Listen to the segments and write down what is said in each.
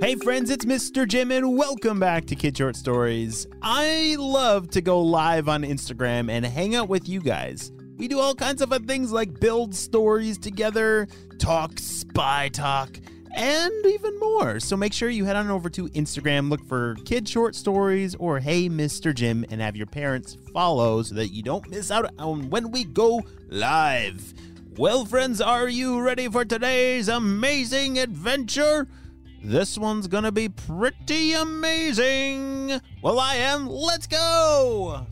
Hey friends, it's Mr. Jim and welcome back to Kid Short Stories. I love to go live on Instagram and hang out with you guys. We do all kinds of fun things like build stories together, talk spy talk, and even more. So make sure you head on over to Instagram, look for Kid Short Stories or Hey Mr. Jim, and have your parents follow so that you don't miss out on when we go live. Well, friends, are you ready for today's amazing adventure? This one's gonna be pretty amazing. Well, I am. Let's go!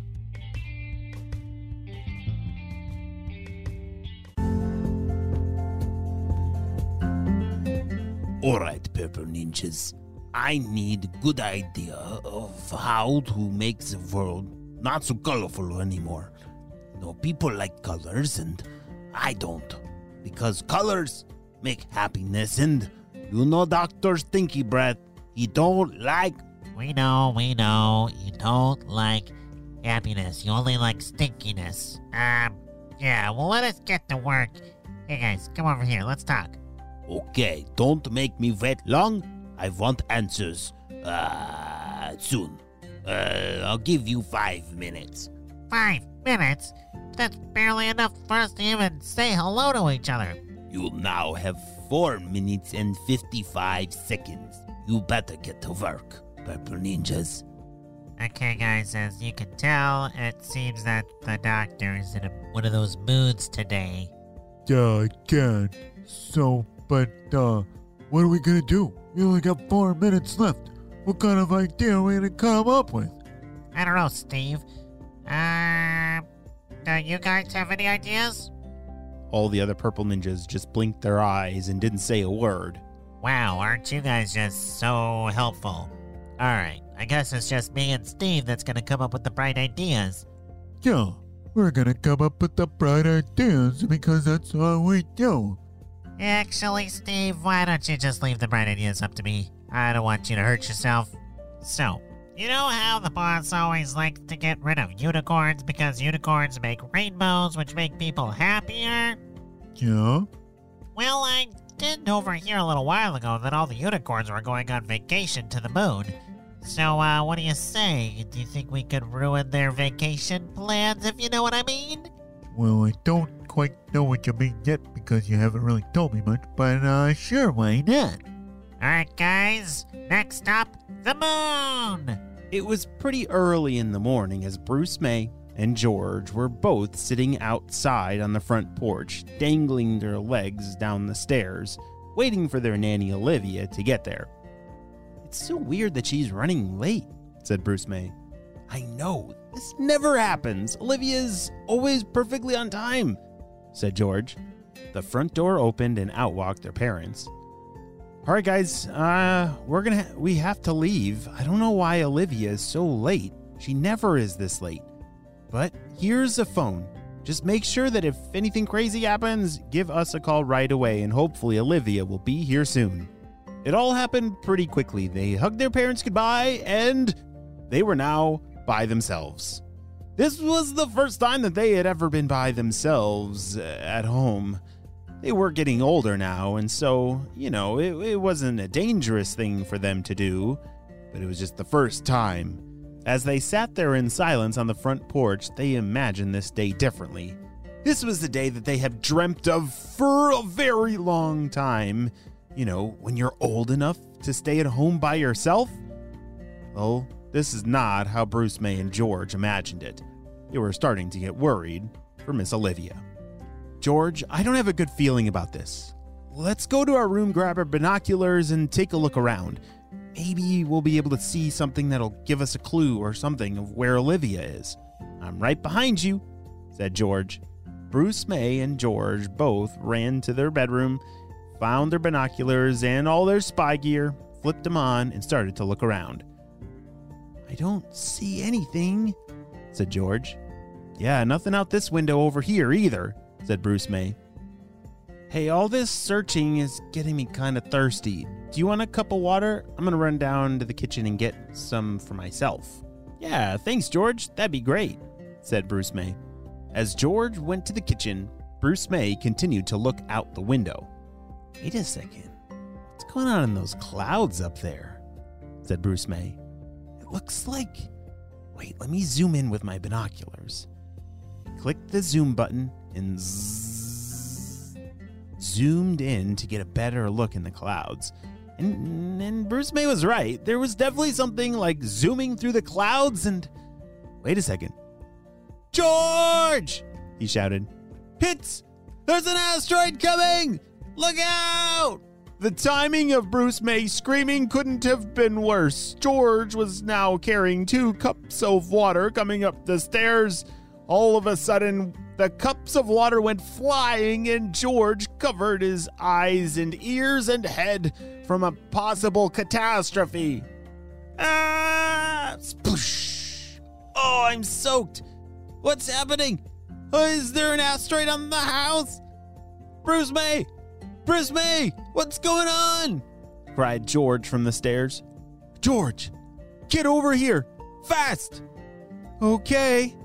Alright, Purple Ninjas. I need a good idea of how to make the world not so colorful anymore. Know, people like colors and I don't. Because colors make happiness and you know Dr. Stinky Breath, he don't like We know, we know. You don't like happiness. You only like stinkiness. Um, yeah, well, let us get to work. Hey, guys, come over here. Let's talk. Okay, don't make me wait long. I want answers. Uh, soon. Uh, I'll give you five minutes. Five minutes? That's barely enough for us to even say hello to each other. You now have four minutes and 55 seconds. You better get to work, Purple Ninjas. Okay, guys, as you can tell, it seems that the doctor is in a, one of those moods today. Yeah, I can. So, but, uh, what are we gonna do? We only got four minutes left. What kind of idea are we gonna come up with? I don't know, Steve. Uh, do you guys have any ideas? All the other Purple Ninjas just blinked their eyes and didn't say a word. Wow, aren't you guys just so helpful? Alright, I guess it's just me and Steve that's gonna come up with the bright ideas. Yeah, we're gonna come up with the bright ideas because that's all we do. Actually, Steve, why don't you just leave the bright ideas up to me? I don't want you to hurt yourself. So, you know how the boss always likes to get rid of unicorns because unicorns make rainbows, which make people happier? Yeah? Well, I did overhear a little while ago that all the unicorns were going on vacation to the moon. So, uh, what do you say? Do you think we could ruin their vacation plans, if you know what I mean? Well, I don't quite know what you mean yet because you haven't really told me much, but, uh, sure, why not? Alright, guys, next up, the moon! It was pretty early in the morning as Bruce May and George were both sitting outside on the front porch, dangling their legs down the stairs, waiting for their nanny Olivia to get there. It's so weird that she's running late, said Bruce May. I know, this never happens. Olivia's always perfectly on time, said George. The front door opened and out walked their parents. All right, guys, uh, we're gonna, we have to leave. I don't know why Olivia is so late. She never is this late. But here's a phone. Just make sure that if anything crazy happens, give us a call right away, and hopefully Olivia will be here soon. It all happened pretty quickly. They hugged their parents goodbye, and they were now by themselves. This was the first time that they had ever been by themselves uh, at home. They were getting older now, and so, you know, it, it wasn't a dangerous thing for them to do, but it was just the first time. As they sat there in silence on the front porch, they imagined this day differently. This was the day that they have dreamt of for a very long time. You know, when you're old enough to stay at home by yourself? Well, this is not how Bruce May and George imagined it. They were starting to get worried for Miss Olivia. George, I don't have a good feeling about this. Let's go to our room, grab our binoculars, and take a look around. Maybe we'll be able to see something that'll give us a clue or something of where Olivia is. I'm right behind you, said George. Bruce May and George both ran to their bedroom, found their binoculars and all their spy gear, flipped them on, and started to look around. I don't see anything, said George. Yeah, nothing out this window over here either, said Bruce May. Hey, all this searching is getting me kind of thirsty. Do you want a cup of water? I'm gonna run down to the kitchen and get some for myself. Yeah, thanks, George. That'd be great, said Bruce May. As George went to the kitchen, Bruce May continued to look out the window. Wait a second. What's going on in those clouds up there? said Bruce May. It looks like. Wait, let me zoom in with my binoculars. Click the zoom button and zzz, zoomed in to get a better look in the clouds. And, and Bruce May was right. There was definitely something like zooming through the clouds and. Wait a second. George! He shouted. It's. There's an asteroid coming! Look out! The timing of Bruce May screaming couldn't have been worse. George was now carrying two cups of water coming up the stairs. All of a sudden, the cups of water went flying, and George covered his eyes and ears and head from a possible catastrophe. Ah! Sploosh! Oh, I'm soaked. What's happening? Is there an asteroid on the house? Bruce May! Bruce May! What's going on? cried George from the stairs. George, get over here! Fast! Okay.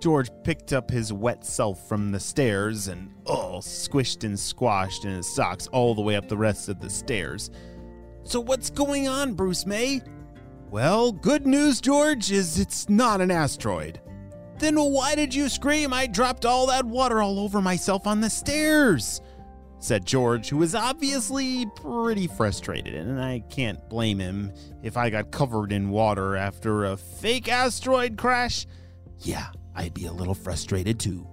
George picked up his wet self from the stairs and, oh, squished and squashed in his socks all the way up the rest of the stairs. So, what's going on, Bruce May? Well, good news, George, is it's not an asteroid. Then why did you scream? I dropped all that water all over myself on the stairs, said George, who was obviously pretty frustrated, and I can't blame him if I got covered in water after a fake asteroid crash. Yeah, I'd be a little frustrated too.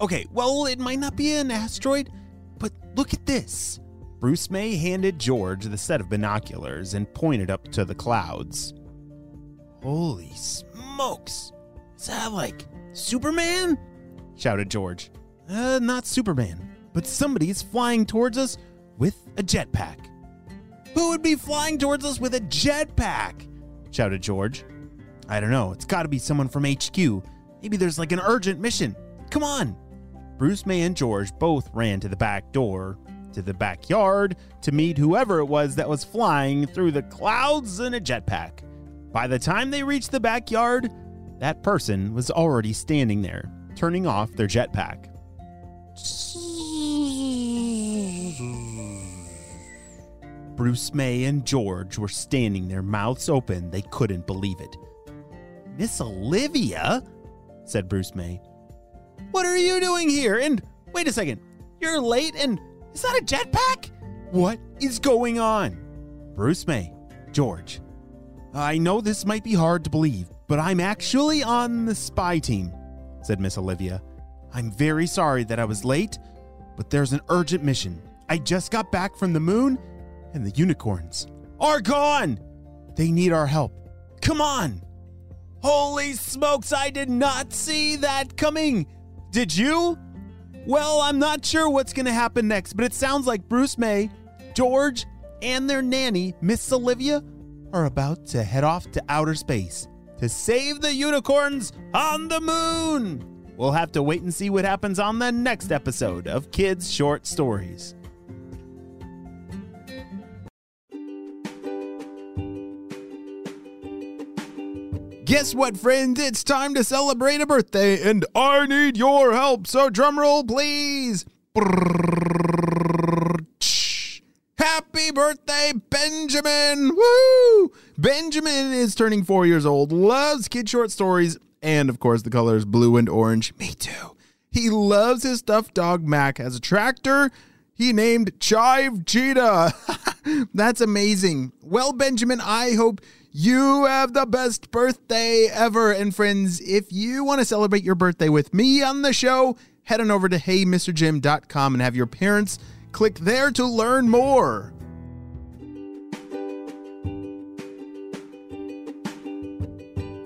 Okay, well, it might not be an asteroid, but look at this. Bruce May handed George the set of binoculars and pointed up to the clouds. Holy smokes! Is that like Superman? shouted George. Uh, not Superman, but somebody is flying towards us with a jetpack. Who would be flying towards us with a jetpack? shouted George. I don't know. It's got to be someone from HQ. Maybe there's like an urgent mission. Come on. Bruce May and George both ran to the back door, to the backyard, to meet whoever it was that was flying through the clouds in a jetpack. By the time they reached the backyard, that person was already standing there, turning off their jetpack. Bruce May and George were standing their mouths open. They couldn't believe it. Miss Olivia? Said Bruce May. What are you doing here? And wait a second, you're late and is that a jetpack? What is going on? Bruce May, George, I know this might be hard to believe, but I'm actually on the spy team, said Miss Olivia. I'm very sorry that I was late, but there's an urgent mission. I just got back from the moon, and the unicorns are gone. They need our help. Come on. Holy smokes, I did not see that coming. Did you? Well, I'm not sure what's going to happen next, but it sounds like Bruce May, George, and their nanny, Miss Olivia, are about to head off to outer space to save the unicorns on the moon. We'll have to wait and see what happens on the next episode of Kids Short Stories. Guess what, friends? It's time to celebrate a birthday, and I need your help. So, drumroll, please. Happy birthday, Benjamin! Woo! Benjamin is turning four years old, loves kid short stories, and of course, the colors blue and orange. Me too. He loves his stuffed dog Mac as a tractor. He named Chive Cheetah. That's amazing. Well, Benjamin, I hope you have the best birthday ever. And friends, if you want to celebrate your birthday with me on the show, head on over to heymrjim.com and have your parents click there to learn more.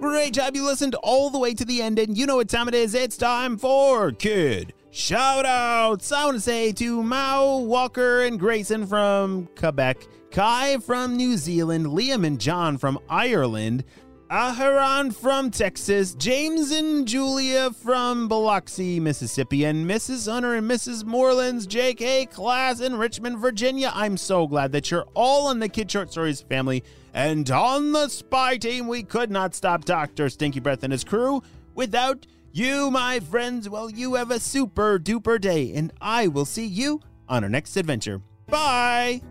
Great job. You listened all the way to the end, and you know what time it is. It's time for Kid Shout outs. I want to say to Mao, Walker, and Grayson from Quebec, Kai from New Zealand, Liam and John from Ireland, Aharon from Texas, James and Julia from Biloxi, Mississippi, and Mrs. Hunter and Mrs. Moreland's JK class in Richmond, Virginia. I'm so glad that you're all in the Kid Short Stories family. And on the spy team, we could not stop Dr. Stinky Breath and his crew without you, my friends. Well, you have a super duper day, and I will see you on our next adventure. Bye!